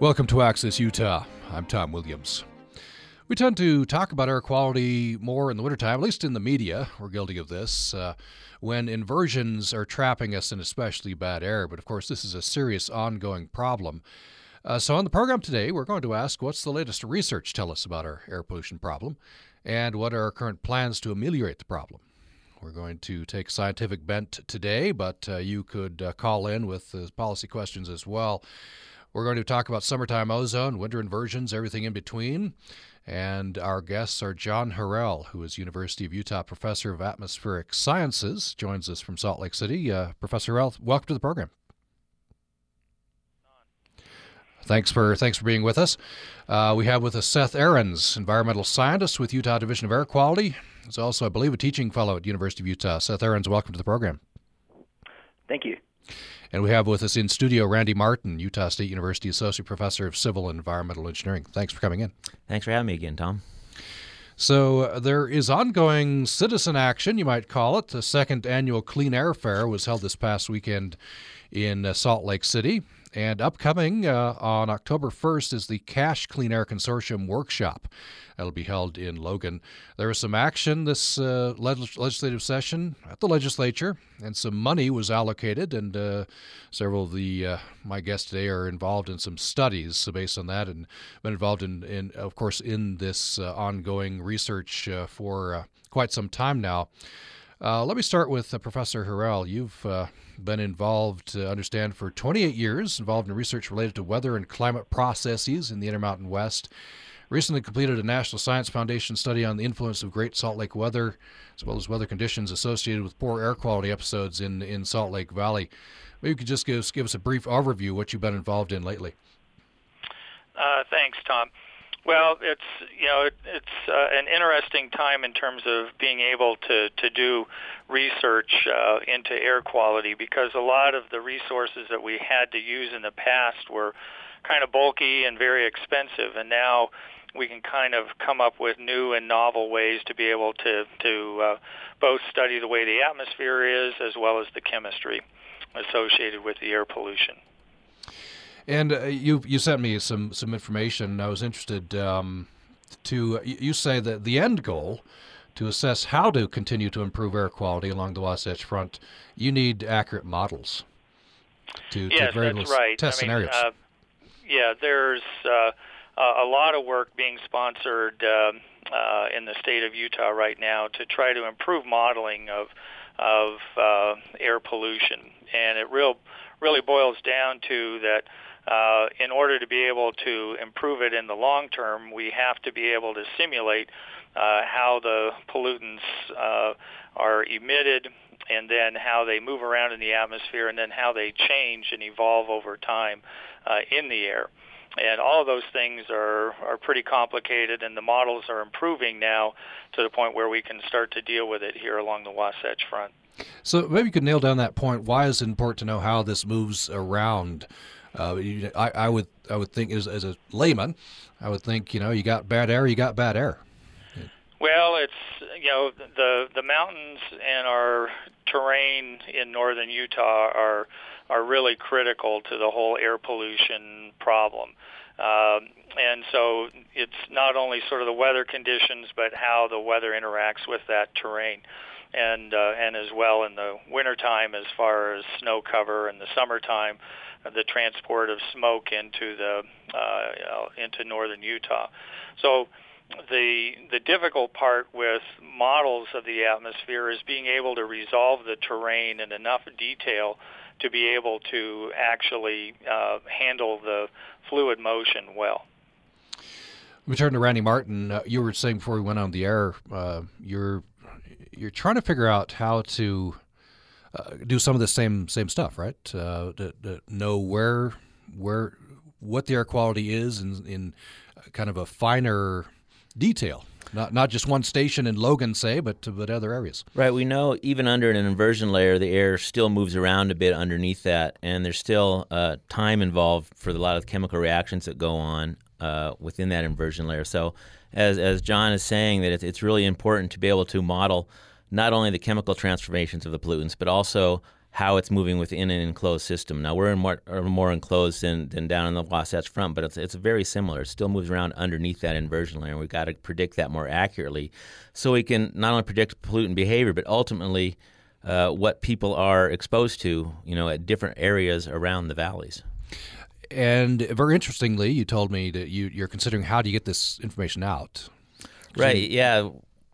Welcome to Access Utah. I'm Tom Williams. We tend to talk about air quality more in the wintertime, at least in the media. We're guilty of this. Uh, when inversions are trapping us in especially bad air. But of course, this is a serious ongoing problem. Uh, so, on the program today, we're going to ask what's the latest research tell us about our air pollution problem and what are our current plans to ameliorate the problem. We're going to take a scientific bent today, but uh, you could uh, call in with uh, policy questions as well. We're going to talk about summertime ozone, winter inversions, everything in between. And our guests are John Horel, who is University of Utah professor of atmospheric sciences, joins us from Salt Lake City. Uh, professor Horel, welcome to the program. Thanks for thanks for being with us. Uh, we have with us Seth Ahrens, environmental scientist with Utah Division of Air Quality. He's also, I believe, a teaching fellow at University of Utah. Seth Ahrens, welcome to the program. Thank you. And we have with us in studio Randy Martin, Utah State University Associate Professor of Civil and Environmental Engineering. Thanks for coming in. Thanks for having me again, Tom. So uh, there is ongoing citizen action, you might call it. The second annual Clean Air Fair was held this past weekend in uh, Salt Lake City. And upcoming uh, on October 1st is the Cache Clean Air Consortium Workshop. That'll be held in Logan. There was some action this uh, legislative session at the legislature, and some money was allocated. And uh, several of the uh, my guests today are involved in some studies based on that, and been involved in, in of course, in this uh, ongoing research uh, for quite some time now. Let me start with Professor Horel. You've been involved, to understand, for 28 years, involved in research related to weather and climate processes in the Intermountain West. Recently completed a National Science Foundation study on the influence of Great Salt Lake weather, as well as weather conditions associated with poor air quality episodes in, in Salt Lake Valley. Maybe you could just give us, give us a brief overview of what you've been involved in lately. Uh, thanks, Tom. Well, it's you know it, it's uh, an interesting time in terms of being able to to do research uh, into air quality because a lot of the resources that we had to use in the past were kind of bulky and very expensive, and now we can kind of come up with new and novel ways to be able to to uh, both study the way the atmosphere is as well as the chemistry associated with the air pollution. And uh, you you sent me some some information. I was interested um, to you say that the end goal to assess how to continue to improve air quality along the Wasatch Front, you need accurate models to, yes, to that's right. test I mean, scenarios. Uh, yeah, there's uh, a lot of work being sponsored um, uh, in the state of Utah right now to try to improve modeling of of uh, air pollution, and it real really boils down to that uh, in order to be able to improve it in the long term, we have to be able to simulate uh, how the pollutants uh, are emitted and then how they move around in the atmosphere and then how they change and evolve over time uh, in the air. And all of those things are, are pretty complicated, and the models are improving now to the point where we can start to deal with it here along the Wasatch Front. So maybe you could nail down that point. Why is it important to know how this moves around uh, you, I, I would I would think as, as a layman, I would think you know you got bad air, you got bad air. Well, it's you know the the mountains and our terrain in northern Utah are are really critical to the whole air pollution problem. Um, and so it's not only sort of the weather conditions, but how the weather interacts with that terrain, and uh, and as well in the wintertime as far as snow cover, and the summertime the transport of smoke into the uh, into northern Utah. So the the difficult part with models of the atmosphere is being able to resolve the terrain in enough detail to be able to actually uh, handle the fluid motion well. Me turn to Randy Martin. Uh, you were saying before we went on the air, uh, you're you're trying to figure out how to uh, do some of the same same stuff, right? Uh, to, to, know where where what the air quality is in, in kind of a finer detail. Not not just one station in Logan, say, but but other areas. Right. We know even under an inversion layer, the air still moves around a bit underneath that, and there's still uh, time involved for a lot of chemical reactions that go on uh, within that inversion layer. So, as as John is saying, that it's, it's really important to be able to model not only the chemical transformations of the pollutants, but also how it's moving within an enclosed system. Now we're in more, more enclosed than, than down in the Wasatch Front, but it's it's very similar. It still moves around underneath that inversion layer. We've got to predict that more accurately, so we can not only predict pollutant behavior, but ultimately uh, what people are exposed to, you know, at different areas around the valleys. And very interestingly, you told me that you, you're considering how do you get this information out. Right. Yeah.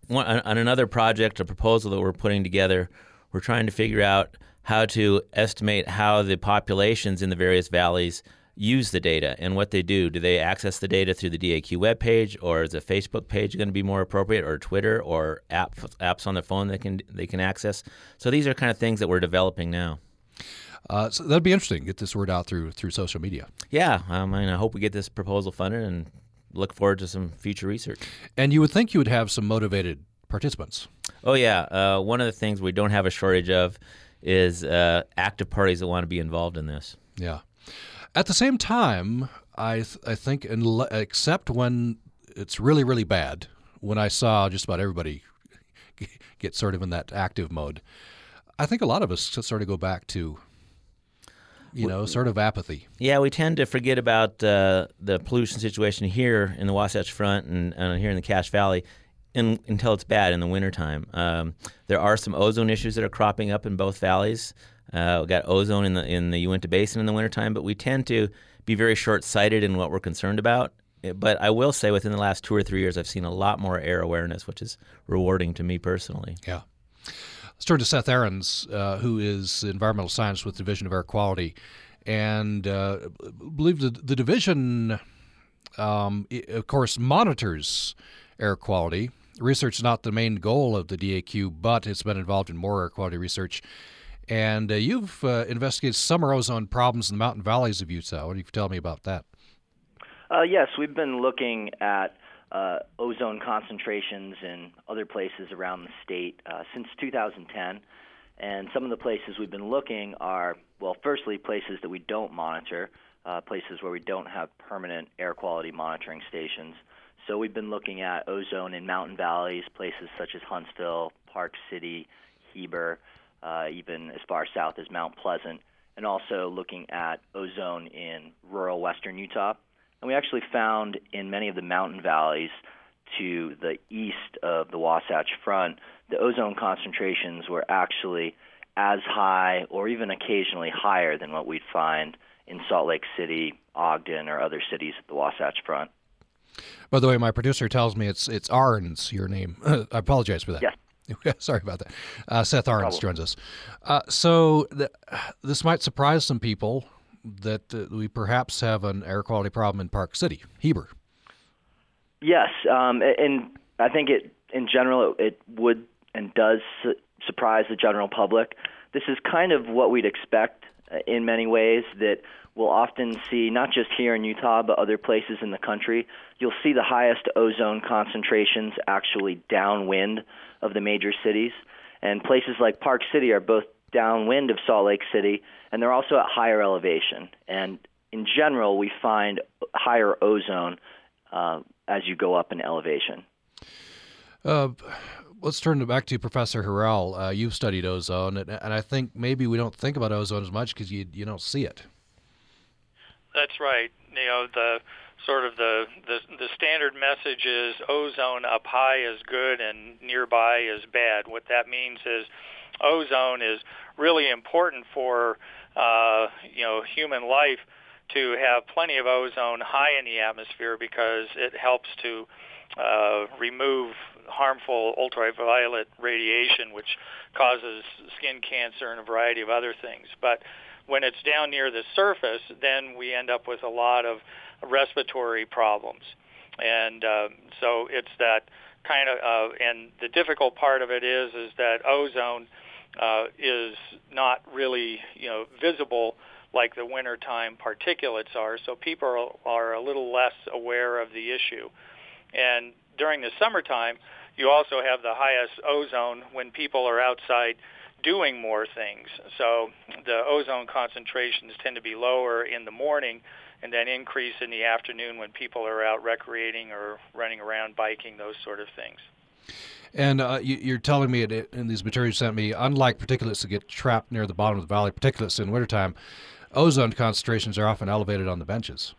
One, on another project, a proposal that we're putting together, we're trying to figure out how to estimate how the populations in the various valleys use the data and what they do. Do they access the data through the DAQ webpage, or is a Facebook page going to be more appropriate, or Twitter, or app, apps on their phone that can they can access? So these are kind of things that we're developing now. Uh, so that'd be interesting. Get this word out through through social media. Yeah, um, I mean, I hope we get this proposal funded and look forward to some future research. And you would think you would have some motivated participants. Oh yeah, uh, one of the things we don't have a shortage of is uh, active parties that want to be involved in this. Yeah. At the same time, I th- I think, except when it's really really bad, when I saw just about everybody get sort of in that active mode, I think a lot of us sort of go back to you know, sort of apathy. Yeah, we tend to forget about uh, the pollution situation here in the Wasatch Front and, and here in the Cache Valley in, until it's bad in the wintertime. Um, there are some ozone issues that are cropping up in both valleys. Uh, we got ozone in the in the Uinta Basin in the wintertime, but we tend to be very short-sighted in what we're concerned about. Eh, but I will say, within the last two or three years, I've seen a lot more air awareness, which is rewarding to me personally. Yeah. Let's turn to Seth Ahrens, uh, who is environmental science with the Division of Air Quality, and uh, believe the, the division, um, of course, monitors air quality research is not the main goal of the DAQ, but it's been involved in more air quality research. And uh, you've uh, investigated summer ozone problems in the mountain valleys of Utah. What do you tell me about that? Uh, yes, we've been looking at uh, ozone concentrations in other places around the state uh, since 2010. And some of the places we've been looking are, well, firstly, places that we don't monitor, uh, places where we don't have permanent air quality monitoring stations. So we've been looking at ozone in mountain valleys, places such as Huntsville, Park City, Heber, uh, even as far south as Mount Pleasant, and also looking at ozone in rural western Utah. And we actually found in many of the mountain valleys to the east of the Wasatch Front, the ozone concentrations were actually as high or even occasionally higher than what we'd find in Salt Lake City, Ogden, or other cities at the Wasatch Front. By the way, my producer tells me it's it's Arns, your name. I apologize for that. Yes. Sorry about that. Uh, Seth Arns joins us. Uh, so th- this might surprise some people that uh, we perhaps have an air quality problem in Park City, Heber. Yes, um, and I think it in general it would and does su- surprise the general public. This is kind of what we'd expect uh, in many ways that we'll often see, not just here in Utah, but other places in the country, you'll see the highest ozone concentrations actually downwind of the major cities. And places like Park City are both downwind of Salt Lake City, and they're also at higher elevation. And in general, we find higher ozone uh, as you go up in elevation. Uh, let's turn back to Professor Horel. Uh, you've studied ozone, and, and, I think maybe we don't think about ozone as much because you you don't see it. That's right. You know the sort of the, the the standard message is ozone up high is good and nearby is bad. What that means is ozone is really important for uh, you know human life to have plenty of ozone high in the atmosphere because it helps to uh, remove harmful ultraviolet radiation, which causes skin cancer and a variety of other things. But when it's down near the surface, then we end up with a lot of respiratory problems. And um, so it's that kind of, uh, and the difficult part of it is, is that ozone uh, is not really, you know, visible like the wintertime particulates are. So people are, are a little less aware of the issue. And during the summertime, you also have the highest ozone when people are outside doing more things. So the ozone concentrations tend to be lower in the morning and then increase in the afternoon when people are out recreating or running around biking, those sort of things. And uh, you, are telling me in these materials you sent me, unlike particulates that get trapped near the bottom of the valley, particulates in wintertime, ozone concentrations are often elevated on the benches.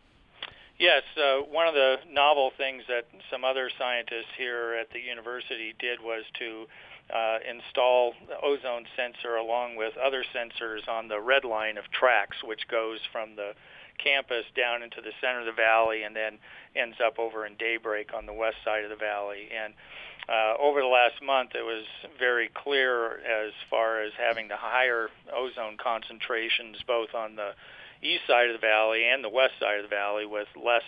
Yes, uh, one of the novel things that some other scientists here at the university did was to uh, install ozone sensor along with other sensors on the red line of TRAX, which goes from the campus down into the center of the valley and then ends up over in Daybreak on the west side of the valley. And uh, over the last month, it was very clear as far as having the higher ozone concentrations both on the east side of the valley and the west side of the valley with less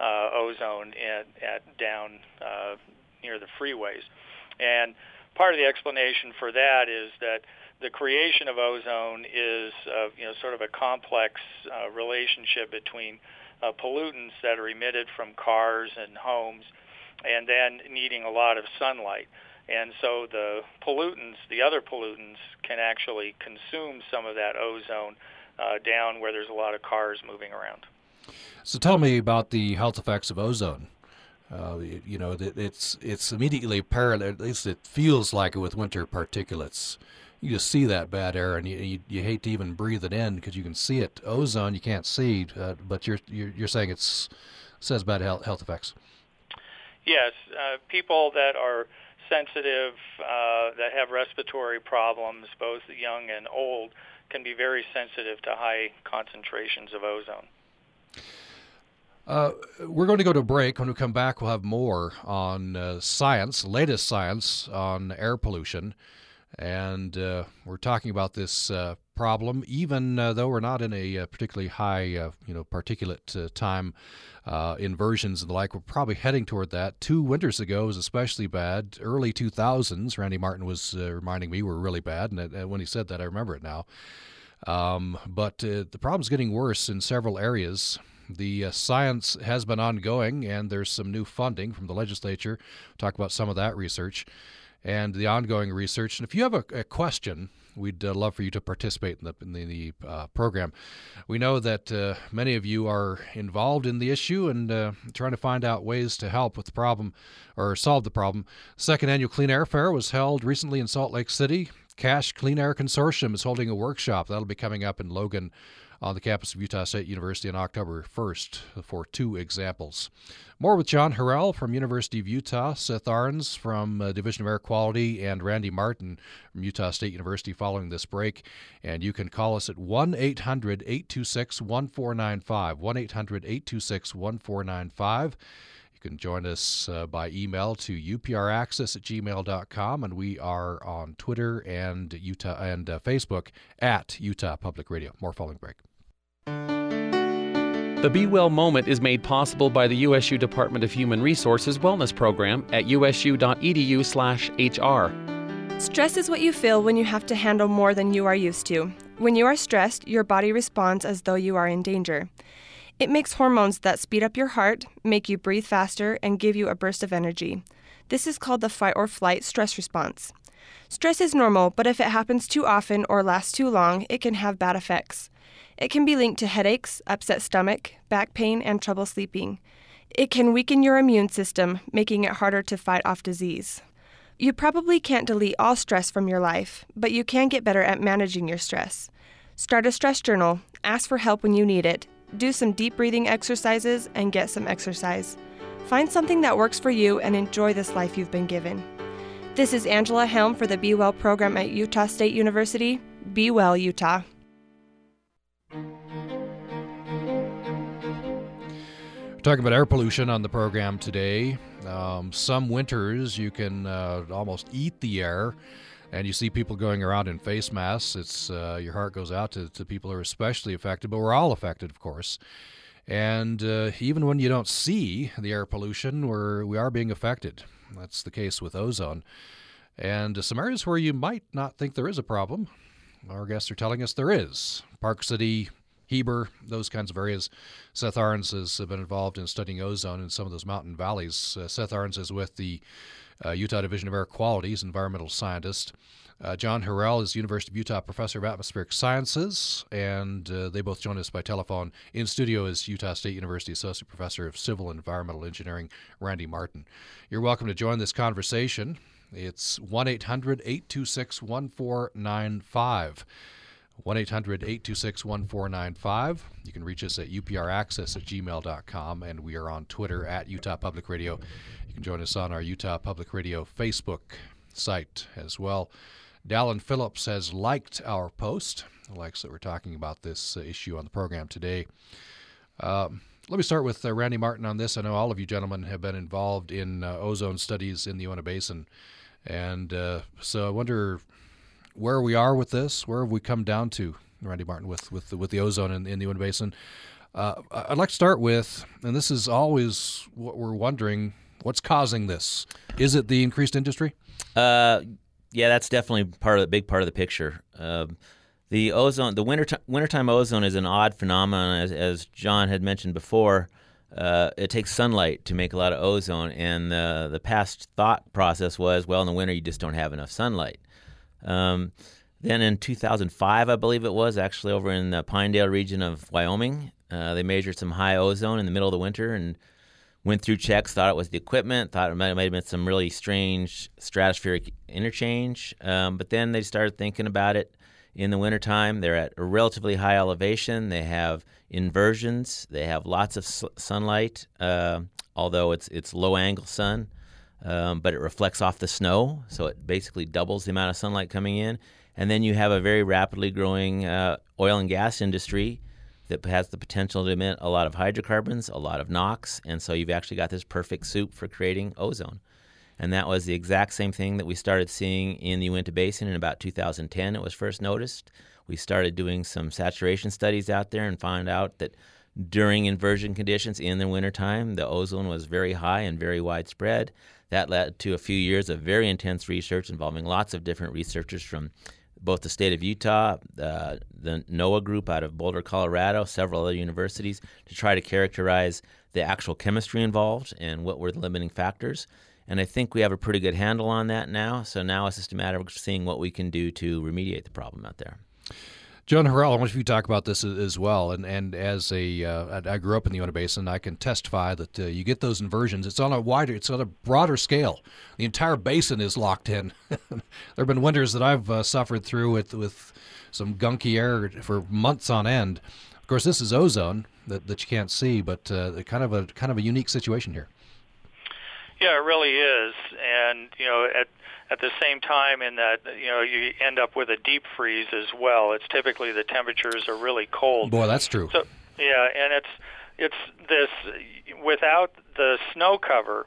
uh, ozone at, at down uh, near the freeways. And part of the explanation for that is that the creation of ozone is uh, you know sort of a complex uh, relationship between uh, pollutants that are emitted from cars and homes and then needing a lot of sunlight. And so the pollutants, the other pollutants, can actually consume some of that ozone uh, down where there's a lot of cars moving around. So tell me about the health effects of ozone. Uh, you know, it's it's immediately parallel. At least it feels like it with winter particulates. You just see that bad air, and you you, you hate to even breathe it in because you can see it. Ozone you can't see, uh, but you're, you're you're saying it's says bad health health effects. Yes, uh, people that are sensitive, uh, that have respiratory problems, both young and old, can be very sensitive to high concentrations of ozone. Uh, we're going to go to a break. When we come back, we'll have more on uh, science, latest science on air pollution. And uh, we're talking about this uh, problem, even uh, though we're not in a uh, particularly high, you know, particulate time inversions and the like. We're probably heading toward that. Two winters ago was especially bad. Early 2000s, Randy Martin was reminding me were really bad, and when he said that, I remember it now. Um, but the problem's getting worse in several areas. The uh, science has been ongoing, and there's some new funding from the legislature. We'll talk about some of that research and the ongoing research. And if you have a, a question, we'd uh, love for you to participate in the, in the, the uh, program. We know that uh, many of you are involved in the issue and uh, trying to find out ways to help with the problem or solve the problem. Second annual Clean Air Fair was held recently in Salt Lake City. Cache Clean Air Consortium is holding a workshop that'll be coming up in Logan on the campus of Utah State University on October 1st for two examples. More with John Horel from University of Utah, Seth Arens from uh, Division of Air Quality, and Randy Martin from Utah State University following this break. And you can call us at 1 800 826 1495. 1 800 826 1495. You can join us uh, by email to upraccess at gmail.com, and we are on Twitter and Utah and uh, Facebook at Utah Public Radio. More following break. The Be Well moment is made possible by the USU Department of Human Resources Wellness Program at usu.edu/hr. Stress is what you feel when you have to handle more than you are used to. When you are stressed, your body responds as though you are in danger. It makes hormones that speed up your heart, make you breathe faster, and give you a burst of energy. This is called the fight or flight stress response. Stress is normal, but if it happens too often or lasts too long, it can have bad effects. It can be linked to headaches, upset stomach, back pain, and trouble sleeping. It can weaken your immune system, making it harder to fight off disease. You probably can't delete all stress from your life, but you can get better at managing your stress. Start a stress journal, ask for help when you need it, do some deep breathing exercises, and get some exercise. Find something that works for you and enjoy this life you've been given. This is Angela Helm for the Be Well program at Utah State University. Be Well, Utah. Talking about air pollution on the program today. Um, some winters you can uh, almost eat the air and you see people going around in face masks, it's uh, your heart goes out to, to people who are especially affected, but we're all affected, of course. And uh, even when you don't see the air pollution, we're, we are being affected. That's the case with ozone. And some areas where you might not think there is a problem, our guests are telling us there is. Park City, Heber, those kinds of areas. Seth Arens has been involved in studying ozone in some of those mountain valleys. Uh, Seth Arens is with the uh, Utah Division of Air Quality, he's environmental scientist. Uh, John Horel is University of Utah Professor of Atmospheric Sciences, and uh, they both join us by telephone. In studio is Utah State University Associate Professor of Civil and Environmental Engineering, Randy Martin. You're welcome to join this conversation. It's 1 800 826 1495. 1 800 826 1495. You can reach us at upraccess at gmail.com, and we are on Twitter at Utah Public Radio. You can join us on our Utah Public Radio Facebook site as well. Dallin Phillips has liked our post, likes that we're talking about this issue on the program today. Um, let me start with uh, Randy Martin on this. I know all of you gentlemen have been involved in uh, ozone studies in the Uinta Basin. And uh, so I wonder where we are with this. Where have we come down to, Randy Martin, with with the, with the ozone in, in the Uinta Basin? Uh, I'd like to start with, and this is always what we're wondering: what's causing this? Is it the increased industry? Uh, yeah, that's definitely part of the big part of the picture. Um, the ozone, the winter wintertime ozone is an odd phenomenon, as, as John had mentioned before. Uh, it takes sunlight to make a lot of ozone, and the the past thought process was, well, in the winter you just don't have enough sunlight. Um, then in 2005, I believe it was actually over in the Pinedale region of Wyoming, uh, they measured some high ozone in the middle of the winter and went through checks. Thought it was the equipment. Thought it might, have been some really strange stratospheric interchange. Um, but then they started thinking about it in the wintertime. They're at a relatively high elevation. They have inversions. They have lots of sunlight, uh, although it's it's low angle sun, um, but it reflects off the snow, so it basically doubles the amount of sunlight coming in. And then you have a very rapidly growing uh, oil and gas industry that has the potential to emit a lot of hydrocarbons, a lot of NOx, and so you've actually got this perfect soup for creating ozone. And that was the exact same thing that we started seeing in the Uinta Basin in about 2010. It was first noticed. We started doing some saturation studies out there and found out that during inversion conditions in the wintertime, the ozone was very high and very widespread. That led to a few years of very intense research involving lots of different researchers from both the state of Utah, uh, the NOAA group out of Boulder, Colorado, several other universities to try to characterize the actual chemistry involved and what were the limiting factors. And I think we have a pretty good handle on that now. So now it's just a matter of seeing what we can do to remediate the problem out there. John Horel, I want you talk about this as well. And and as a, uh, I grew up in the Uinta Basin, I can testify that uh, you get those inversions. It's on a wider, it's on a broader scale. The entire basin is locked in. there have been winters that I've uh, suffered through with with some gunky air for months on end. Of course, this is ozone that, that you can't see, but uh, kind of a kind of a unique situation here. Yeah, it really is, and you know, at at the same time, in that you know you end up with a deep freeze as well. It's typically the temperatures are really cold. Boy, that's true. So yeah, and it's it's this without the snow cover.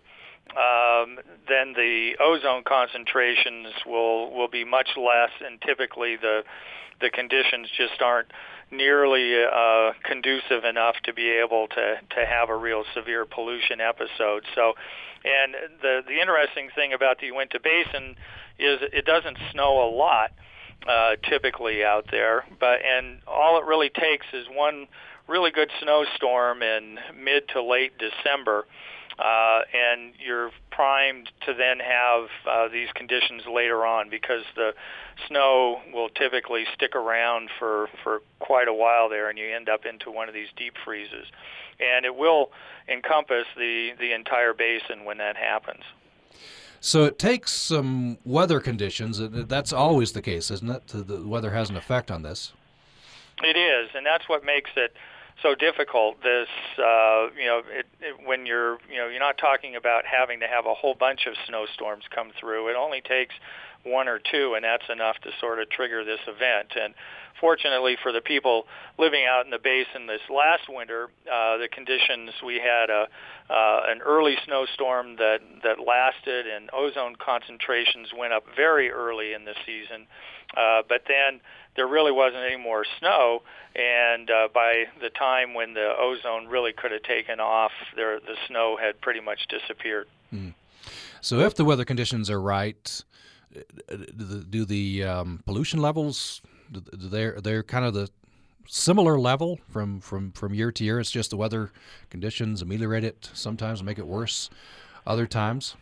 Um, then the ozone concentrations will will be much less, and typically the the conditions just aren't nearly uh, conducive enough to be able to to have a real severe pollution episode. So and the the interesting thing about the Uinta Basin is it doesn't snow a lot uh, typically out there, but and all it really takes is one really good snowstorm in mid to late December. Uh, and you're primed to then have uh, these conditions later on because the snow will typically stick around for, for quite a while there, and you end up into one of these deep freezes and it will encompass the the entire basin when that happens. So it takes some weather conditions. That's always the case, isn't it? The weather has an effect on this. It is, and that's what makes it so difficult. This, uh, you know, it, it, when you're, you know, you're not talking about having to have a whole bunch of snowstorms come through. It only takes one or two, and that's enough to sort of trigger this event. And fortunately for the people living out in the basin this last winter, uh, the conditions we had a uh, an early snowstorm that that lasted, and ozone concentrations went up very early in the season. Uh, but then there really wasn't any more snow, and uh, by the time when the ozone really could have taken off, there the snow had pretty much disappeared. Mm. So if the weather conditions are right, do the um, pollution levels they're they're kind of the similar level from from from year to year. It's just the weather conditions ameliorate it sometimes, make it worse other times.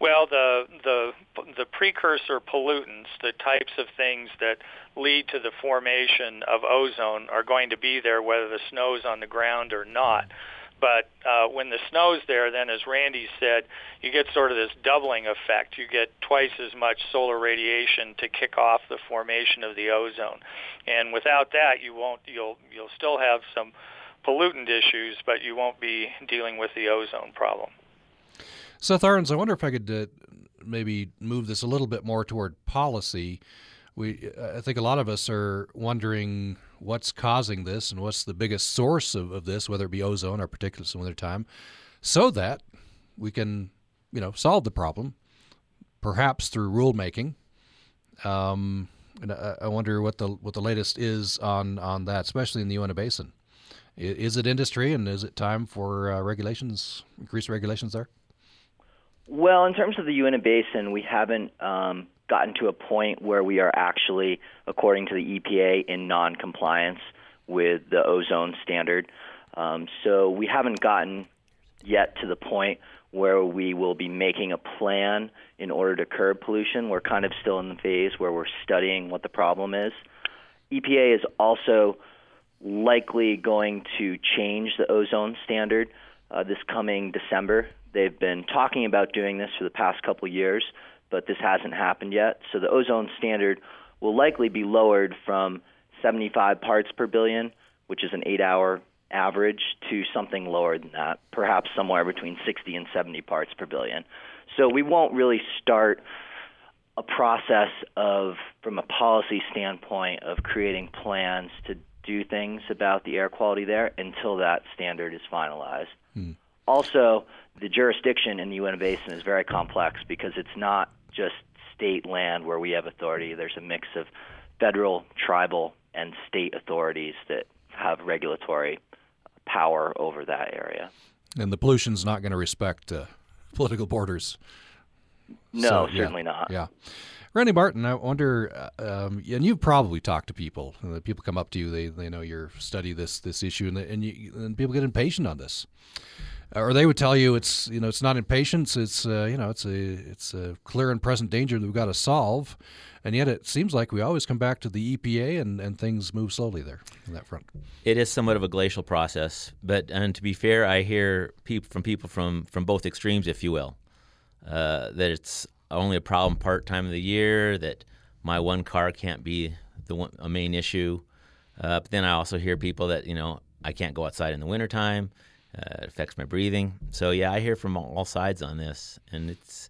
Well, the the the precursor pollutants, the types of things that lead to the formation of ozone, are going to be there whether the snow's on the ground or not. But uh, when the snow's there, then as Randy said, you get sort of this doubling effect. You get twice as much solar radiation to kick off the formation of the ozone, and without that, you won't. You'll you'll still have some pollutant issues, but you won't be dealing with the ozone problem. Seth Arens, I wonder if I could uh, maybe move this a little bit more toward policy. We, I think a lot of us are wondering what's causing this and what's the biggest source of, of this, whether it be ozone or particulates in wintertime, so that we can, you know, solve the problem, perhaps through rulemaking. Um, and I, I wonder what the what the latest is on on that, especially in the Uinta Basin. Is it industry, and is it time for uh, regulations, increased regulations there? Well, in terms of the Uinta Basin, we haven't um, gotten to a point where we are actually, according to the EPA, in non-compliance with the ozone standard. Um, so we haven't gotten yet to the point where we will be making a plan in order to curb pollution. We're kind of still in the phase where we're studying what the problem is. EPA is also likely going to change the ozone standard uh, this coming December. They've been talking about doing this for the past couple years, but this hasn't happened yet. So the ozone standard will likely be lowered from 75 parts per billion, which is an eight hour average, to something lower than that, perhaps somewhere between 60 and 70 parts per billion. So we won't really start a process of, from a policy standpoint, of creating plans to do things about the air quality there until that standard is finalized. Hmm. Also, the jurisdiction in the Uinta Basin is very complex because it's not just state land where we have authority. There's a mix of federal, tribal, and state authorities that have regulatory power over that area. And the pollution's not going to respect uh, political borders. No, so, certainly yeah, not. Yeah. Randy Martin, I wonder, uh, um, and you've probably talked to people. People come up to you, they, they know you study this this issue, and, and, you, and people get impatient on this or they would tell you it's you know it's not impatience it's uh, you know it's a it's a clear and present danger that we've got to solve and yet it seems like we always come back to the EPA and, and things move slowly there on that front. It is somewhat of a glacial process, but and to be fair, I hear people from people from from both extremes, if you will, uh, that it's only a problem part time of the year, that my one car can't be the one, a main issue. Uh, but then I also hear people that you know I can't go outside in the wintertime. Uh, it affects my breathing. So yeah, I hear from all sides on this, and it's.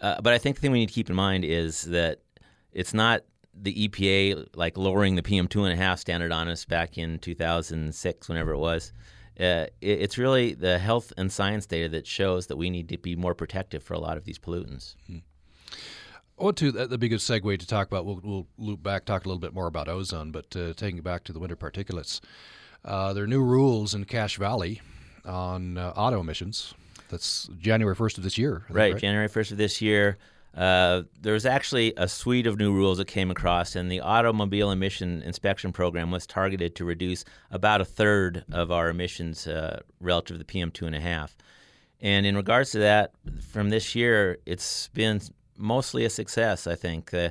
Uh, but I think the thing we need to keep in mind is that it's not the EPA like lowering the PM two and a half standard on us back in 2006, whenever it was. Uh, it, it's really the health and science data that shows that we need to be more protective for a lot of these pollutants. Hmm. I want to a good segue to talk about. We'll, we'll loop back, talk a little bit more about ozone, but uh, taking it back to the winter particulates. Uh, there are new rules in Cache Valley on uh, auto emissions. That's January 1st of this year. Right, right, January 1st of this year. Uh, there's actually a suite of new rules that came across, and the automobile emission inspection program was targeted to reduce about a third of our emissions uh, relative to the PM2.5. And in regards to that, from this year, it's been mostly a success, I think. Uh,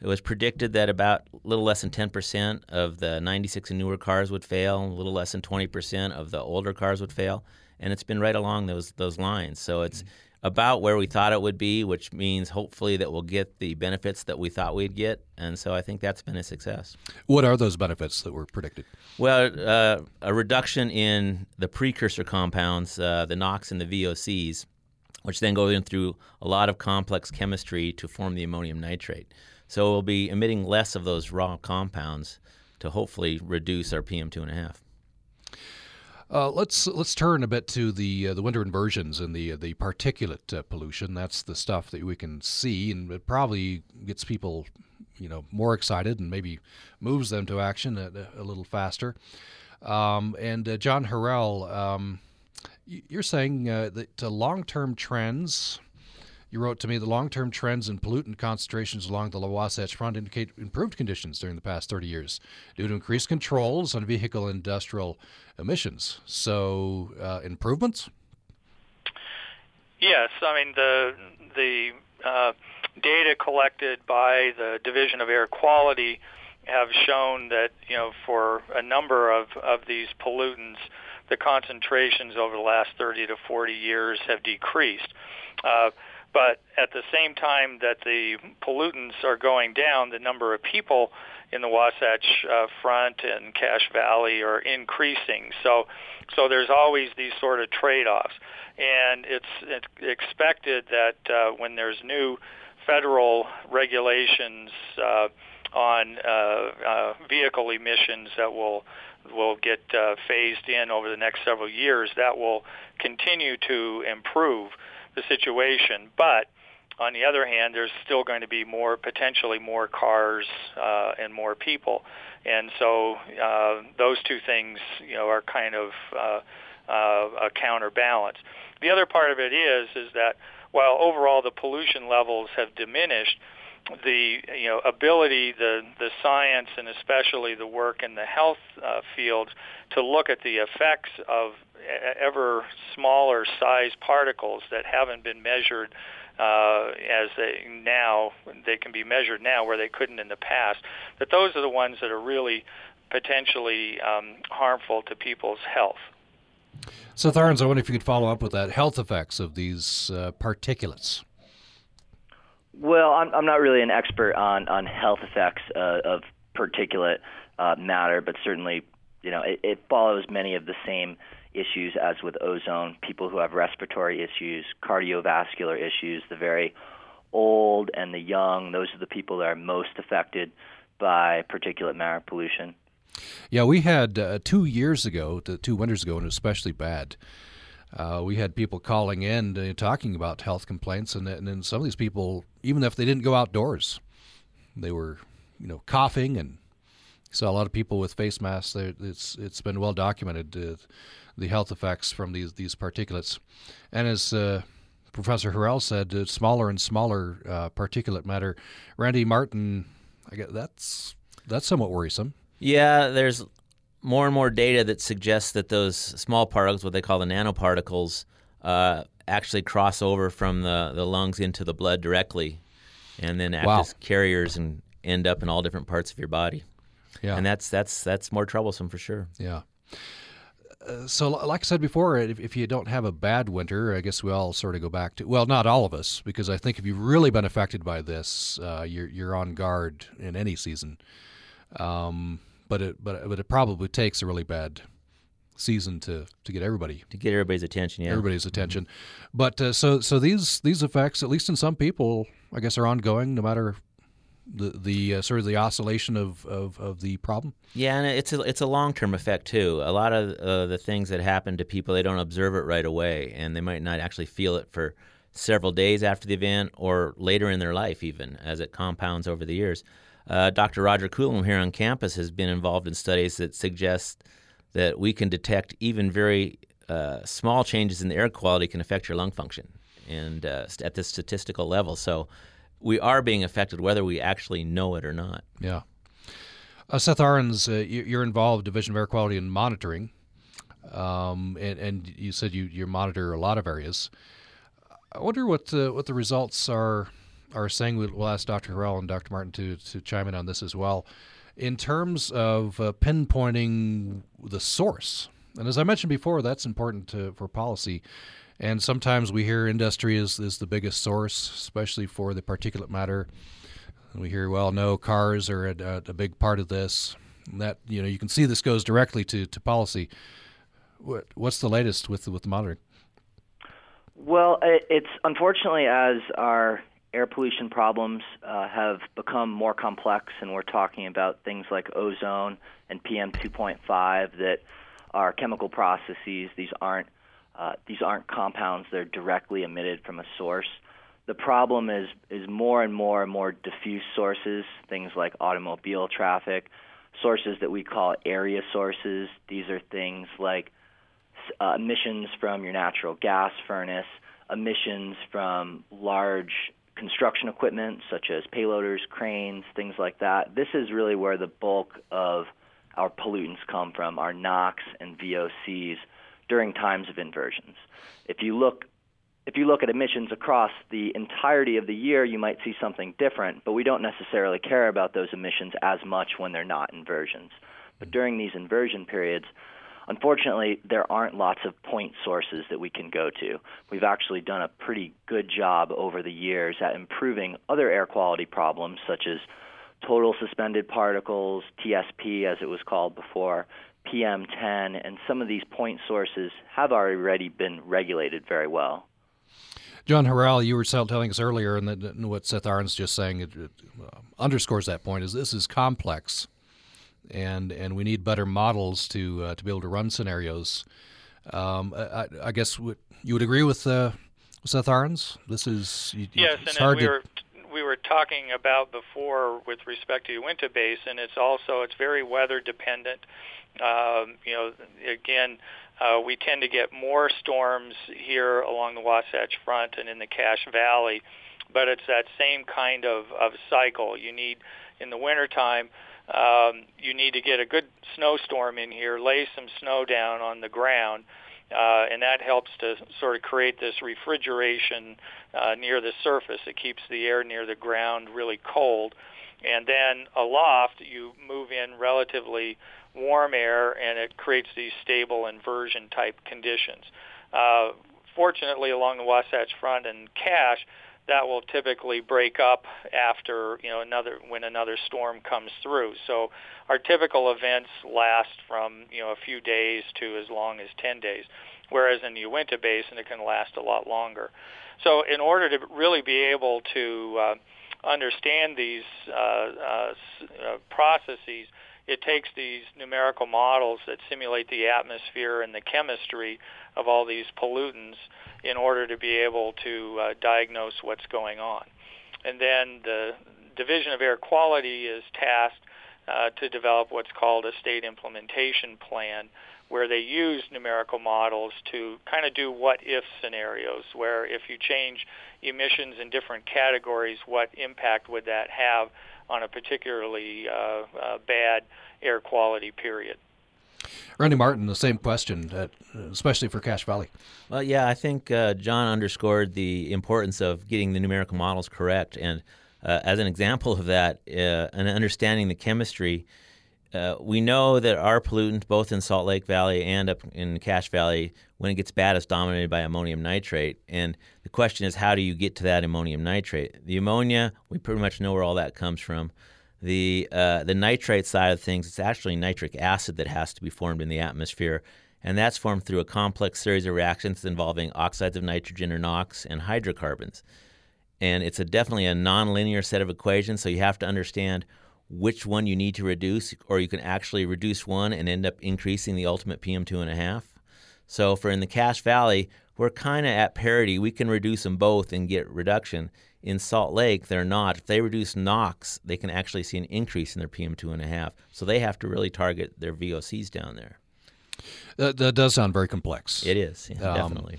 it was predicted that about a little less than 10% of the 96 and newer cars would fail, a little less than 20% of the older cars would fail, and it's been right along those those lines. So it's mm-hmm. about where we thought it would be, which means hopefully that we'll get the benefits that we thought we'd get, and so I think that's been a success. What are those benefits that were predicted? Well, uh, a reduction in the precursor compounds, uh, the NOx and the VOCs, which then go in through a lot of complex chemistry to form the ammonium nitrate. So we'll be emitting less of those raw compounds to hopefully reduce our PM two and a half. Uh, let's let's turn a bit to the uh, the winter inversions and the uh, the particulate uh, pollution. That's the stuff that we can see, and it probably gets people, you know, more excited and maybe moves them to action a, a little faster. Um, and uh, John Horel, um, you're saying uh, that long-term trends you wrote to me the long term trends in pollutant concentrations along the Wasatch Front indicate improved conditions during the past 30 years due to increased controls on vehicle industrial emissions. So, uh, improvements? Yes. I mean, the, the uh, data collected by the Division of Air Quality have shown that, you know, for a number of, of these pollutants, the concentrations over the last 30 to 40 years have decreased. Uh, but at the same time that the pollutants are going down, the number of people in the Wasatch uh, Front and Cache Valley are increasing. So, so there's always these sort of trade-offs, and it's, it's expected that uh, when there's new federal regulations uh, on uh, uh, vehicle emissions that will will get uh, phased in over the next several years, that will continue to improve the situation. But on the other hand, there's still going to be more potentially more cars uh, and more people, and so uh, those two things, you know, are kind of uh, uh, a counterbalance. The other part of it is is that while overall the pollution levels have diminished, the you know ability, the the science, and especially the work in the health uh, fields to look at the effects of ever smaller size particles that haven't been measured uh, as they now they can be measured now where they couldn't in the past. That those are the ones that are really potentially um, harmful to people's health. So, Tharns, I wonder if you could follow up with that health effects of these uh, particulates. Well, I'm, I'm not really an expert on, on health effects uh, of particulate uh, matter, but certainly, you know, it, it follows many of the same issues as with ozone. People who have respiratory issues, cardiovascular issues, the very old and the young, those are the people that are most affected by particulate matter pollution. Yeah, we had uh, two years ago, two winters ago, and it was especially bad. Uh, we had people calling in uh, talking about health complaints, and, and then some of these people, even if they didn't go outdoors, they were, you know, coughing, and saw a lot of people with face masks. It's it's been well documented uh, the health effects from these these particulates, and as uh, Professor Horel said, uh, smaller and smaller particulate matter. Randy Martin, I guess that's that's somewhat worrisome. Yeah, there's more and more data that suggests that those small particles, what they call the nanoparticles, uh, actually cross over from the, the lungs into the blood directly and then act wow. as carriers and end up in all different parts of your body. Yeah. And that's that's that's more troublesome for sure. Yeah. Uh, so, like I said before, if, if, you don't have a bad winter, I guess we all sort of go back to well, not all of us, because I think if you've really been affected by this, uh, you're you're on guard in any season. Um, but it but but it probably takes a really bad season to to get everybody to get everybody's attention. Yeah, everybody's attention. Mm-hmm. But uh, so so these these effects, at least in some people, I guess, are ongoing, no matter the the uh, sort of the oscillation of, of, of the problem. Yeah, and it's a it's a long term effect too. A lot of uh, the things that happen to people, they don't observe it right away, and they might not actually feel it for several days after the event or later in their life, even as it compounds over the years. Uh, Dr. Roger Coulombe here on campus has been involved in studies that suggest that we can detect even very uh, small changes in the air quality can affect your lung function and uh, at the statistical level. So we are being affected whether we actually know it or not. Yeah. Uh, Seth Arens, uh, you're involved Division of Air Quality and Monitoring, um, and, and, you said you, you monitor a lot of areas. I wonder what uh, what the results are are saying. We'll ask Dr. Horel and Dr. Martin to, to chime in on this as well. In terms of uh, pinpointing the source, and as I mentioned before, that's important to, for policy. And sometimes we hear industry is, is the biggest source, especially for the particulate matter. We hear, well, no, cars are a, a big part of this. And that you know, you can see this goes directly to, to policy. What, what's the latest with with monitoring? Well, it's unfortunately as our air pollution problems uh, have become more complex, and we're talking about things like ozone and PM 2.5 that are chemical processes. These aren't uh, these aren't compounds; they're directly emitted from a source. The problem is is more and more and more diffuse sources, things like automobile traffic, sources that we call area sources. These are things like uh, emissions from your natural gas furnace, emissions from large construction equipment such as payloaders, cranes, things like that. This is really where the bulk of our pollutants come from, our NOx and VOCs during times of inversions. If you look if you look at emissions across the entirety of the year, you might see something different, but we don't necessarily care about those emissions as much when they're not inversions. But during these inversion periods, unfortunately, there aren't lots of point sources that we can go to. We've actually done a pretty good job over the years at improving other air quality problems, such as total suspended particles, TSP as it was called before, PM10, and some of these point sources have already been regulated very well. John Horel, you were telling us earlier, and what Seth Arens just saying it, it uh, underscores that point. Is this is complex, and and we need better models to uh, to be able to run scenarios. Um, I, I, guess you would agree with uh, Seth Arens. This is yes, and hard we to... were we were talking about before with respect to Uinta Basin. It's also it's very weather dependent. Um, you know, again, uh, we tend to get more storms here along the Wasatch Front and in the Cache Valley, but it's that same kind of, of cycle. You need, in the wintertime, um, you need to get a good snowstorm in here, lay some snow down on the ground, uh, and that helps to sort of create this refrigeration uh, near the surface. It keeps the air near the ground really cold. And then aloft, you move in relatively warm air, and it creates these stable inversion type conditions. Uh, fortunately, along the Wasatch Front and Cache, that will typically break up after you know another when another storm comes through. So our typical events last from you know a few days to as long as 10 days, whereas in the Uinta Basin it can last a lot longer. So in order to really be able to uh, understand these uh, uh, uh processes, it takes these numerical models that simulate the atmosphere and the chemistry of all these pollutants in order to be able to uh, diagnose what's going on. And then the Division of Air Quality is tasked uh, to develop what's called a state implementation plan, where they use numerical models to kind of do what if scenarios, where if you change emissions in different categories, what impact would that have on a particularly uh, uh, bad air quality period. Randy Martin, the same question, uh, especially for Cache Valley. Well, yeah, I think uh, John underscored the importance of getting the numerical models correct. And uh, as an example of that, uh, and understanding the chemistry, uh, we know that our pollutant, both in Salt Lake Valley and up in Cache Valley, when it gets bad, is dominated by ammonium nitrate. And the question is, how do you get to that ammonium nitrate? The ammonia, we pretty much know where all that comes from. The uh, the nitrate side of things, it's actually nitric acid that has to be formed in the atmosphere, and that's formed through a complex series of reactions involving oxides of nitrogen or NOx and hydrocarbons. And it's a definitely a nonlinear set of equations, so you have to understand which one you need to reduce, or you can actually reduce one and end up increasing the ultimate PM2.5. So, for in the Cache Valley, we're kind of at parity. We can reduce them both and get reduction. In Salt Lake, they're not. If they reduce NOx, they can actually see an increase in their PM2.5. So they have to really target their VOCs down there. That, that does sound very complex. It is, yeah, um, definitely.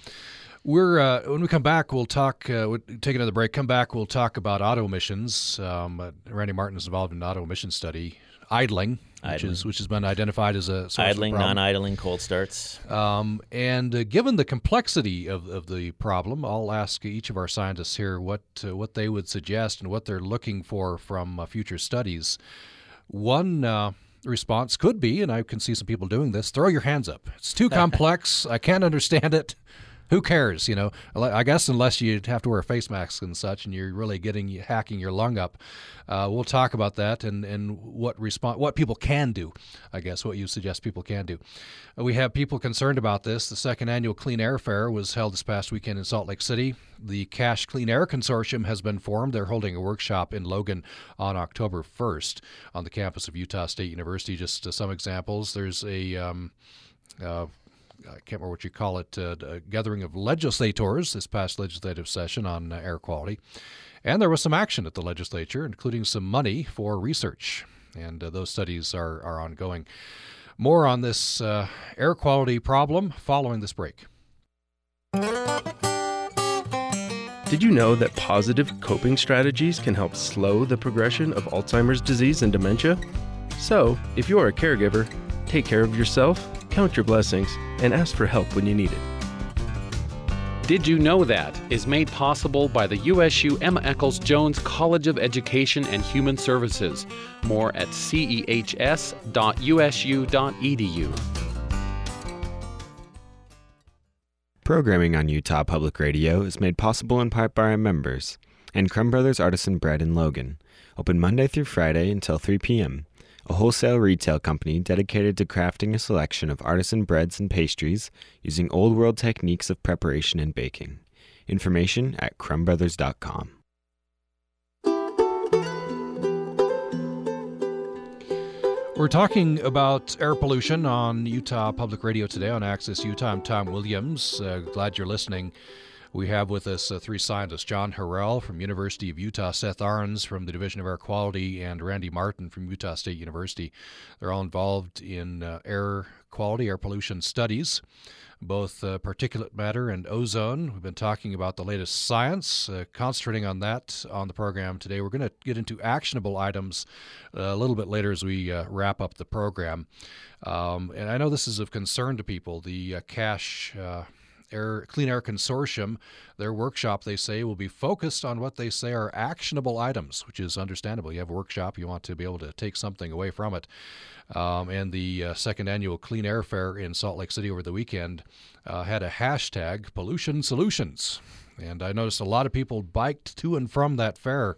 We're uh, when we come back, we'll talk. Uh, we'll take another break. Come back, we'll talk about auto emissions. Um, Randy Martin is involved in an auto emission study, idling, which is which has been identified as a idling, non-idling cold starts. Um, and uh, given the complexity of, of the problem, I'll ask each of our scientists here what uh, what they would suggest and what they're looking for from uh, future studies. One uh, response could be, and I can see some people doing this: throw your hands up. It's too complex. I can't understand it who cares? You know, I guess unless you have to wear a face mask and such, and you're really getting hacking your lung up. Uh, we'll talk about that and and what response what people can do. I guess what you suggest people can do. We have people concerned about this. The second annual Clean Air Fair was held this past weekend in Salt Lake City. The Cache Clean Air Consortium has been formed. They're holding a workshop in Logan on October 1st on the campus of Utah State University. Just uh, some examples. There's a um, uh, I can't remember what you call it, uh, a gathering of legislators this past legislative session on uh, air quality. And there was some action at the legislature, including some money for research. And uh, those studies are, are ongoing. More on this uh, air quality problem following this break. Did you know that positive coping strategies can help slow the progression of Alzheimer's disease and dementia? So, if you're a caregiver, take care of yourself count your blessings, and ask for help when you need it. Did You Know That is made possible by the USU Emma Eccles Jones College of Education and Human Services. More at cehs.usu.edu. Programming on Utah Public Radio is made possible in part by our members and Crumb Brothers Artisan Bread in Logan, open Monday through Friday until 3 p.m. A wholesale retail company dedicated to crafting a selection of artisan breads and pastries using old world techniques of preparation and baking. Information at crumbbrothers.com. We're talking about air pollution on Utah Public Radio today on Access Utah. I'm Tom Williams. Uh, glad you're listening. We have with us uh, three scientists: John Horel from University of Utah, Seth Arens from the Division of Air Quality, and Randy Martin from Utah State University. They're all involved in uh, air quality, air pollution studies both uh, particulate matter and ozone. We've been talking about the latest science, uh, concentrating on that on the program today. We're going to get into actionable items uh, a little bit later as we uh, wrap up the program. Um, and I know this is of concern to people. The uh, CACHE uh, Air Clean Air Consortium, their workshop, they say, will be focused on what they say are actionable items, which is understandable. You have a workshop, you want to be able to take something away from it. Um, and the uh, second annual Clean Air Fair in Salt Lake City over the weekend uh, had a hashtag pollution solutions. And I noticed a lot of people biked to and from that fair.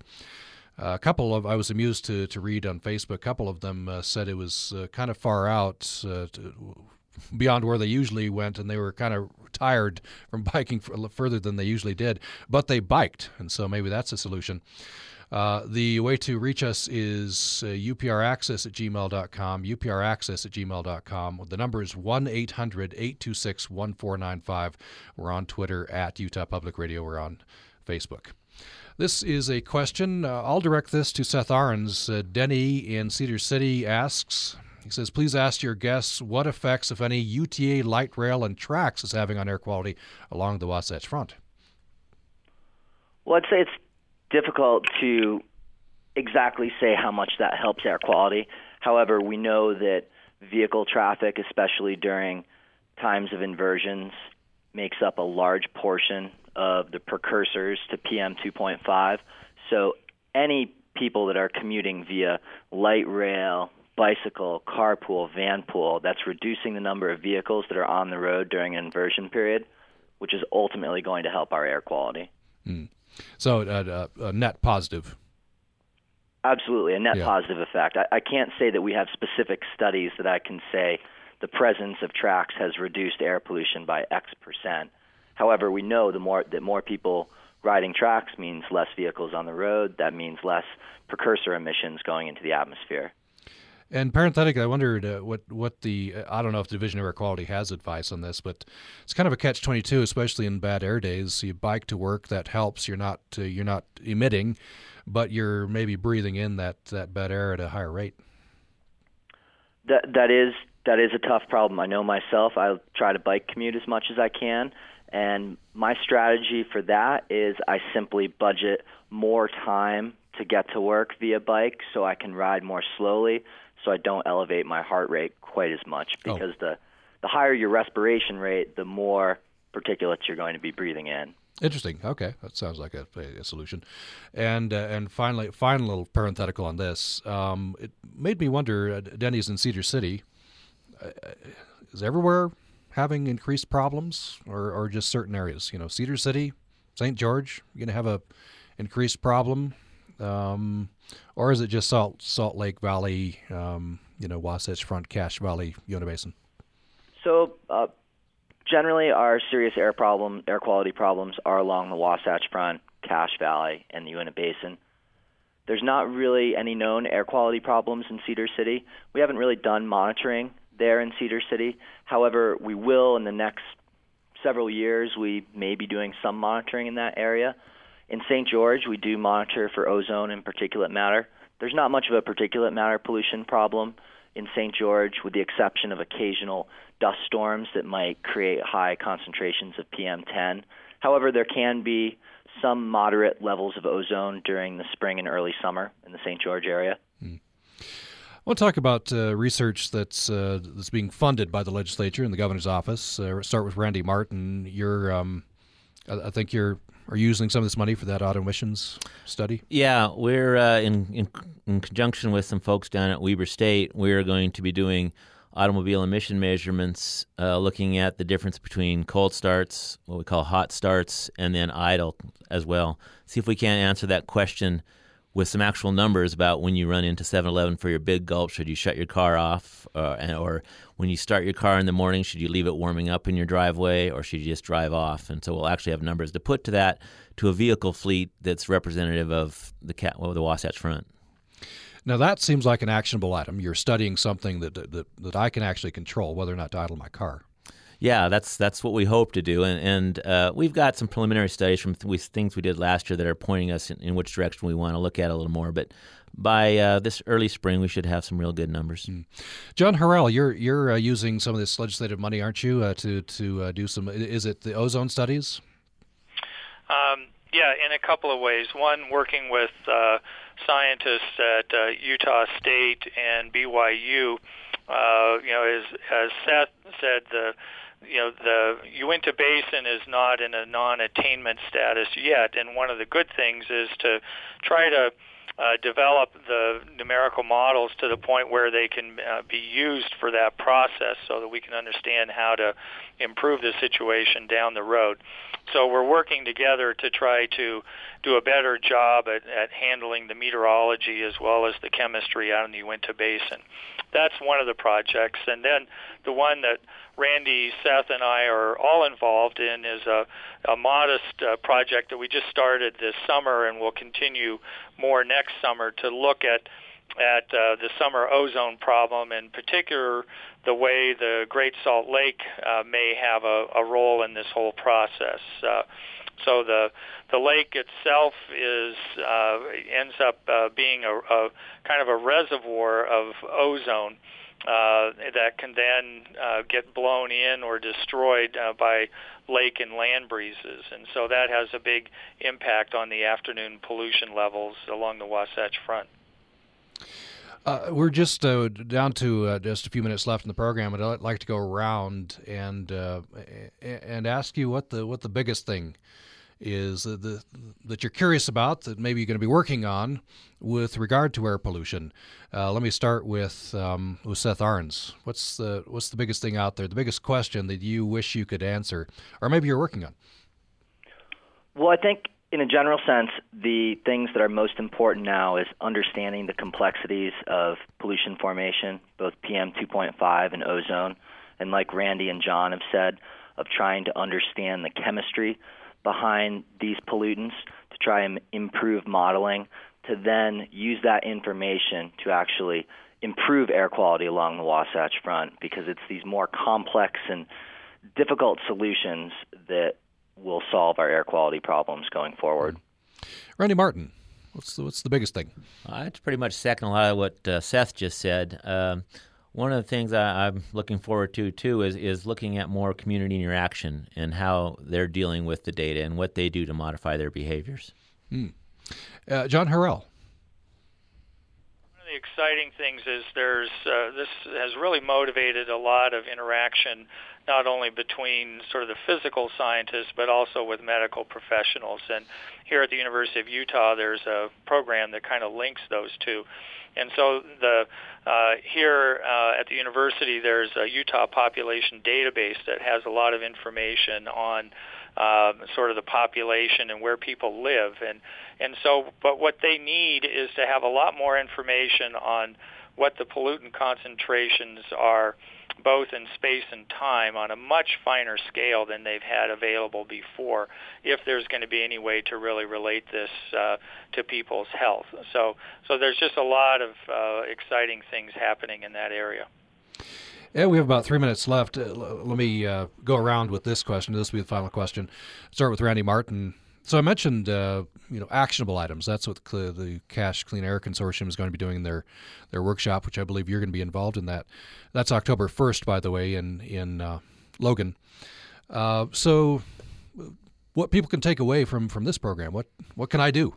A couple of I was amused to, to read on Facebook. A couple of them uh, said it was uh, kind of far out, uh, to, beyond where they usually went, and they were kind of tired from biking further than they usually did. But they biked, and so maybe that's a solution. Uh, the way to reach us is uh, upraccess at gmail.com, upraccess at gmail.com. The number is 1 800 826 1495. We're on Twitter at Utah Public Radio. We're on Facebook. This is a question. Uh, I'll direct this to Seth Arens. Uh, Denny in Cedar City asks, he says, please ask your guests what effects, if any, UTA light rail and TRAX is having on air quality along the Wasatch Front. Well, I'd say it's difficult to exactly say how much that helps air quality. However, we know that vehicle traffic, especially during times of inversions, makes up a large portion of the precursors to PM 2.5. So, any people that are commuting via light rail, bicycle, carpool, vanpool, that's reducing the number of vehicles that are on the road during an inversion period, which is ultimately going to help our air quality. Mm. So uh, uh, a net positive. Absolutely, a net yeah. positive effect. I, I can't say that we have specific studies that I can say the presence of TRAX has reduced air pollution by X percent. However, we know the more that more people riding TRAX means less vehicles on the road. That means less precursor emissions going into the atmosphere. And parenthetically, I wondered uh, what what the uh, I don't know if the Division of Air Quality has advice on this, but it's kind of a catch twenty two, especially in bad air days. You bike to work, that helps. You're not uh, you're not emitting, but you're maybe breathing in that that bad air at a higher rate. That that is that is a tough problem. I know myself. I try to bike commute as much as I can, and my strategy for that is I simply budget more time to get to work via bike so I can ride more slowly so I don't elevate my heart rate quite as much oh. because oh. the the higher your respiration rate, the more particulates you're going to be breathing in. Interesting. Okay, that sounds like a, a solution. And uh, and finally, final little parenthetical on this. Um, it made me wonder. Uh, Denny's in Cedar City. Uh, is everywhere having increased problems, or or just certain areas? You know, Cedar City, St. George, you're going to have a increased problem um, or is it just Salt Salt Lake Valley, um, you know, Wasatch Front, Cache Valley, Uinta Basin? So uh, generally, our serious air problem, air quality problems are along the Wasatch Front, Cache Valley, and the Uinta Basin. There's not really any known air quality problems in Cedar City. We haven't really done monitoring there in Cedar City. However, we will in the next several years. We may be doing some monitoring in that area. In St. George, we do monitor for ozone and particulate matter. There's not much of a particulate matter pollution problem in St. George, with the exception of occasional dust storms that might create high concentrations of PM10. However, there can be some moderate levels of ozone during the spring and early summer in the St. George area. I want to talk about uh, research that's uh, that's being funded by the legislature and the governor's office. Uh, start with Randy Martin. You're, um, I, I think you're are you using some of this money for that auto emissions study? Yeah, we're uh, in, in, in conjunction with some folks down at Weber State. We're going to be doing automobile emission measurements, uh, looking at the difference between cold starts, what we call hot starts, and then idle as well. See if we can answer that question with some actual numbers about when you run into 7-Eleven for your big gulp, should you shut your car off, uh, or when you start your car in the morning, should you leave it warming up in your driveway, or should you just drive off? And so we'll actually have numbers to put to that to a vehicle fleet that's representative of the cat, well, the Wasatch Front. Now that seems like an actionable item. You're studying something that that, that I can actually control, whether or not to idle my car. Yeah, that's that's what we hope to do, and and uh, we've got some preliminary studies from th- things we did last year that are pointing us in, in which direction we want to look at a little more. But by uh, this early spring, we should have some real good numbers. Mm. John Horel, you're you're uh, using some of this legislative money, aren't you, uh, to to uh, do some? Is it the ozone studies? Um, yeah, in a couple of ways. One, working with uh, scientists at uh, Utah State and BYU. Uh, you know, as, as Seth said, the you know the Uinta Basin is not in a non-attainment status yet, and one of the good things is to try to uh, develop the numerical models to the point where they can uh, be used for that process so that we can understand how to improve the situation down the road. So we're working together to try to do a better job at, at handling the meteorology as well as the chemistry out in the Uinta Basin. That's one of the projects. And then the one that Randy, Seth, and I are all involved in is a, a modest uh, project that we just started this summer and will continue more next summer to look at at uh, the summer ozone problem, in particular the way the Great Salt Lake uh, may have a, a role in this whole process. Uh, so the the lake itself is uh, ends up uh, being a, a kind of a reservoir of ozone uh, that can then uh, get blown in or destroyed uh, by lake and land breezes. And so that has a big impact on the afternoon pollution levels along the Wasatch Front. Uh, we're just uh, down to uh, just a few minutes left in the program, and I'd like to go around and uh, and ask you what the what the biggest thing is the, that you're curious about that maybe you're going to be working on with regard to air pollution. Uh, let me start with um, with Seth Arens. What's the what's the biggest thing out there? The biggest question that you wish you could answer, or maybe you're working on. Well, I think in a general sense, the things that are most important now is understanding the complexities of pollution formation, both PM 2.5 and ozone, and like Randy and John have said, of trying to understand the chemistry behind these pollutants to try and improve modeling, to then use that information to actually improve air quality along the Wasatch Front because it's these more complex and difficult solutions that will solve our air quality problems going forward. Randy Martin, what's the, what's the biggest thing? Uh, it's pretty much second a lot of what uh, Seth just said. Um, one of the things I, am looking forward to too is is looking at more community interaction and how they're dealing with the data and what they do to modify their behaviors. Hmm. Uh, John Horel. The exciting things is there's uh, this has really motivated a lot of interaction not only between sort of the physical scientists but also with medical professionals. And here at the University of Utah, there's a program that kind of links those two. And so the uh, here uh, at the university, there's a Utah population database that has a lot of information on uh, sort of the population and where people live. And and so, but what they need is to have a lot more information on what the pollutant concentrations are both in space and time on a much finer scale than they've had available before if there's going to be any way to really relate this uh, to people's health. So, so there's just a lot of uh, exciting things happening in that area. Yeah, we have about three minutes left. Uh, let me uh, go around with this question. This will be the final question. Start with Randy Martin. So I mentioned, uh, you know, actionable items. That's what the, the Cache Clean Air Consortium is going to be doing in their their workshop, which I believe you're going to be involved in that. That's October 1st, by the way, in in uh, Logan. Uh, so, what people can take away from from this program? What what can I do?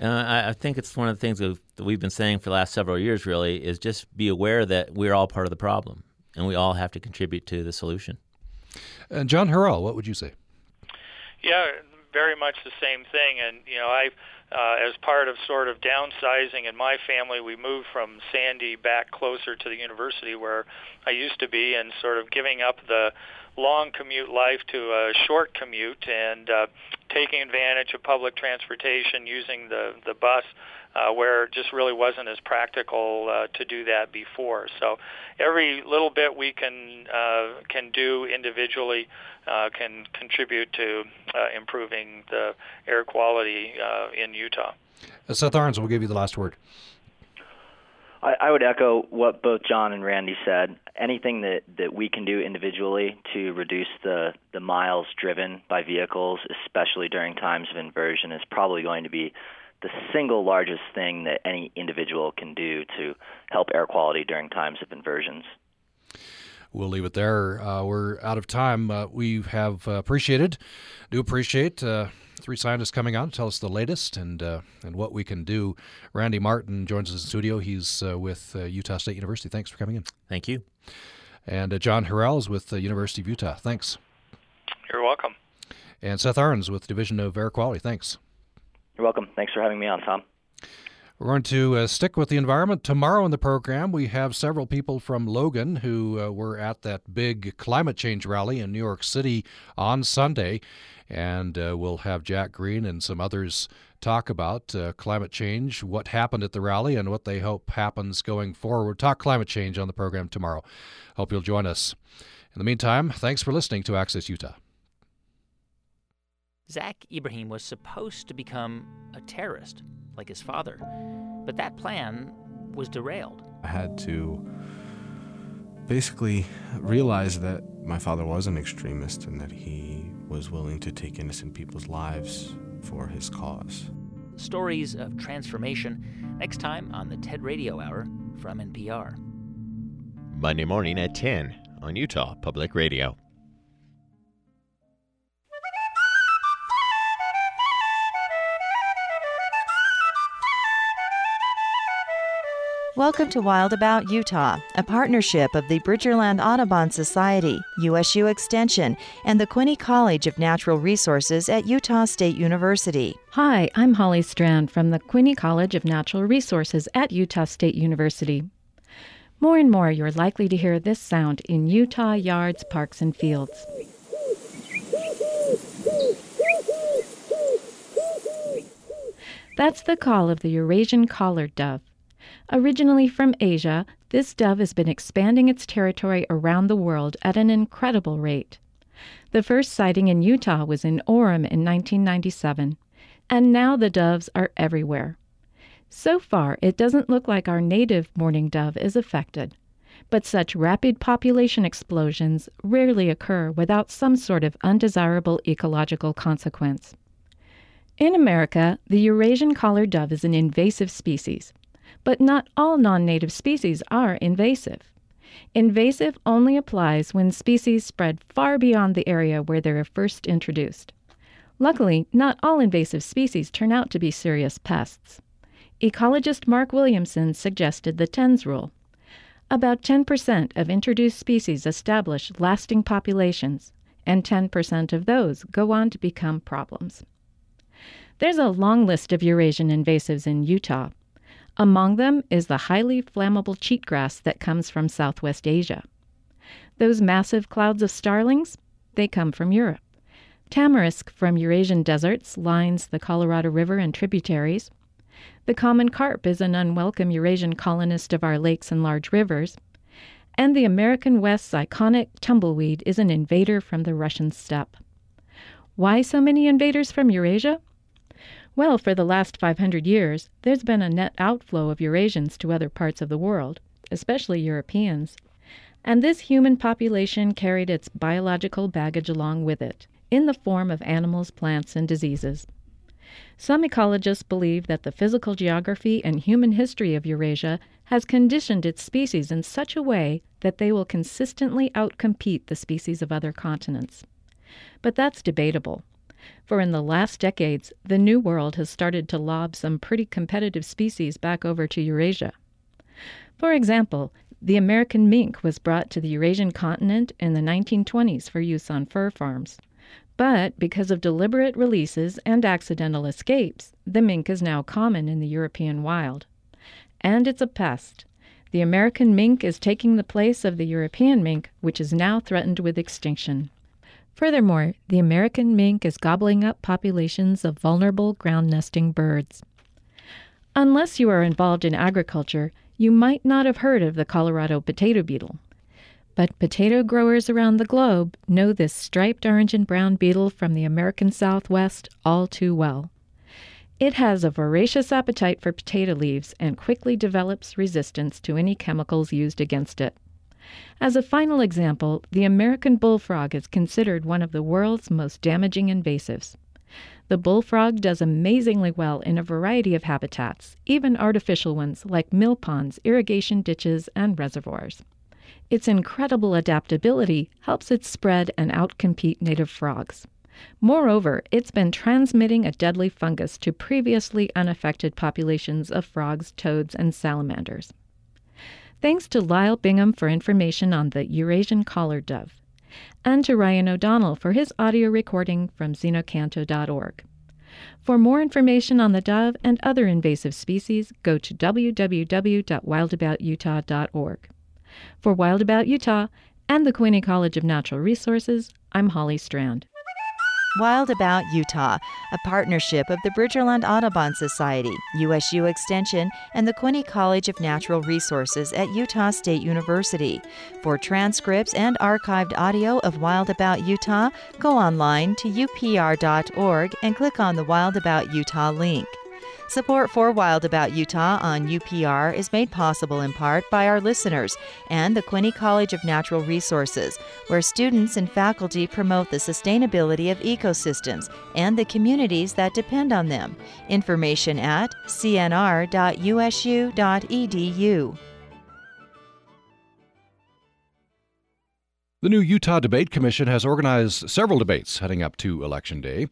Uh, I, think it's one of the things that we've been saying for the last several years. Really, is just be aware that we're all part of the problem, and we all have to contribute to the solution. And John Horel, what would you say? Yeah, very much the same thing. And you know, I, uh, as part of sort of downsizing in my family, we moved from Sandy back closer to the university where I used to be, and sort of giving up the long commute life to a short commute and uh, taking advantage of public transportation, using the the bus uh, where it just really wasn't as practical uh, to do that before. So every little bit we can uh, can do individually uh, can contribute to uh, improving the air quality uh, in Utah. Seth Arens will give you the last word. I, I would echo what both John and Randy said. Anything that, that we can do individually to reduce the, the miles driven by vehicles, especially during times of inversion, is probably going to be the single largest thing that any individual can do to help air quality during times of inversions. We'll leave it there. Uh, we're out of time. Uh, we have uh, appreciated, do appreciate uh, three scientists coming on to tell us the latest and uh, and what we can do. Randy Martin joins us in studio. He's uh, with Utah State University. Thanks for coming in. Thank you. And John Horel is with the University of Utah. Thanks. You're welcome. And Seth Arens with Division of Air Quality. Thanks. You're welcome. Thanks for having me on, Tom. We're going to uh, stick with the environment. Tomorrow in the program, we have several people from Logan who uh, were at that big climate change rally in New York City on Sunday. And uh, we'll have Jack Green and some others talk about uh, climate change, what happened at the rally, and what they hope happens going forward. Talk climate change on the program tomorrow. Hope you'll join us. In the meantime, thanks for listening to Access Utah. Zak Ebrahim was supposed to become a terrorist, like his father, but that plan was derailed. I had to basically realize that my father was an extremist and that he was willing to take innocent people's lives for his cause. Stories of transformation next time on the TED Radio Hour from NPR. Monday morning at 10 on Utah Public Radio. Welcome to Wild About Utah, a partnership of the Bridgerland Audubon Society, USU Extension, and the Quinney College of Natural Resources at Utah State University. Hi, I'm Holly Strand from the Quinney College of Natural Resources at Utah State University. More and more, you're likely to hear this sound in Utah yards, parks, and fields. That's the call of the Eurasian collared dove. Originally from Asia, this dove has been expanding its territory around the world at an incredible rate. The first sighting in Utah was in Orem in 1997, and now the doves are everywhere. So far, it doesn't look like our native mourning dove is affected, but such rapid population explosions rarely occur without some sort of undesirable ecological consequence. In America, the Eurasian collared dove is an invasive species, but not all non native species are invasive. Invasive only applies when species spread far beyond the area where they were first introduced. Luckily, not all invasive species turn out to be serious pests. Ecologist Mark Williamson suggested the TENS rule. About 10% of introduced species establish lasting populations, and 10% of those go on to become problems. There's a long list of Eurasian invasives in Utah, among them is the highly flammable cheatgrass that comes from Southwest Asia. Those massive clouds of starlings, they come from Europe. Tamarisk from Eurasian deserts lines the Colorado River and tributaries. The common carp is an unwelcome Eurasian colonist of our lakes and large rivers. And the American West's iconic tumbleweed is an invader from the Russian steppe. Why so many invaders from Eurasia? Well, for the last 500 years, there's been a net outflow of Eurasians to other parts of the world, especially Europeans. And this human population carried its biological baggage along with it, in the form of animals, plants, and diseases. Some ecologists believe that the physical geography and human history of Eurasia has conditioned its species in such a way that they will consistently outcompete the species of other continents. But that's debatable for in the last decades, the New World has started to lob some pretty competitive species back over to Eurasia. For example, the American mink was brought to the Eurasian continent in the 1920s for use on fur farms. But because of deliberate releases and accidental escapes, the mink is now common in the European wild. And it's a pest. The American mink is taking the place of the European mink, which is now threatened with extinction. Furthermore, the American mink is gobbling up populations of vulnerable ground nesting birds. Unless you are involved in agriculture, you might not have heard of the Colorado potato beetle. But potato growers around the globe know this striped orange and brown beetle from the American Southwest all too well. It has a voracious appetite for potato leaves and quickly develops resistance to any chemicals used against it. As a final example, the American bullfrog is considered one of the world's most damaging invasives. The bullfrog does amazingly well in a variety of habitats, even artificial ones like mill ponds, irrigation ditches, and reservoirs. Its incredible adaptability helps it spread and outcompete native frogs. Moreover, it's been transmitting a deadly fungus to previously unaffected populations of frogs, toads, and salamanders. Thanks to Lyle Bingham for information on the Eurasian collared dove, and to Ryan O'Donnell for his audio recording from xenocanto.org. For more information on the dove and other invasive species, go to www.wildaboututah.org. For Wild About Utah and the Quinney College of Natural Resources, I'm Holly Strand. Wild About Utah, a partnership of the Bridgerland Audubon Society, USU Extension, and the Quinney College of Natural Resources at Utah State University. For transcripts and archived audio of Wild About Utah, go online to upr.org and click on the Wild About Utah link. Support for Wild About Utah on UPR is made possible in part by our listeners and the Quinney College of Natural Resources, where students and faculty promote the sustainability of ecosystems and the communities that depend on them. Information at cnr.usu.edu. The new Utah Debate Commission has organized several debates heading up to Election Day,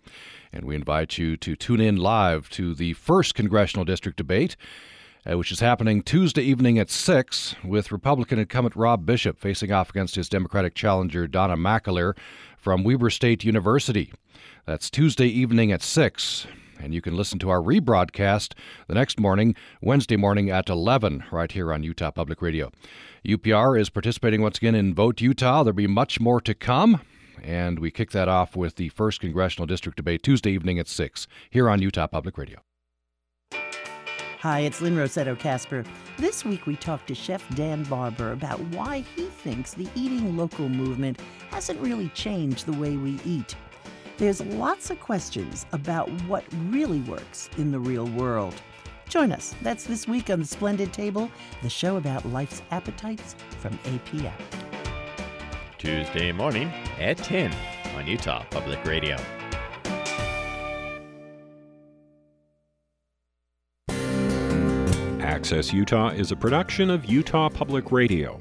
and we invite you to tune in live to the first congressional district debate, uh, which is happening Tuesday evening at 6, with Republican incumbent Rob Bishop facing off against his Democratic challenger Donna McAleer from Weber State University. That's Tuesday evening at 6 and you can listen to our rebroadcast the next morning, Wednesday morning at 11, right here on Utah Public Radio. UPR is participating once again in Vote Utah. There'll be much more to come, and we kick that off with the first congressional district debate Tuesday evening at 6 here on Utah Public Radio. Hi, it's Lynn Rossetto Kasper. This week we talked to Chef Dan Barber about why he thinks the eating local movement hasn't really changed the way we eat. There's lots of questions about what really works in the real world. Join us. That's this week on The Splendid Table, the show about life's appetites from APM. Tuesday morning at 10 on Utah Public Radio. Access Utah is a production of Utah Public Radio.